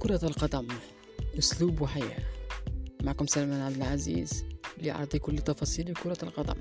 كرة القدم. أسلوب وحياة. معكم سلمان عبد العزيز لعرض كل تفاصيل كرة القدم.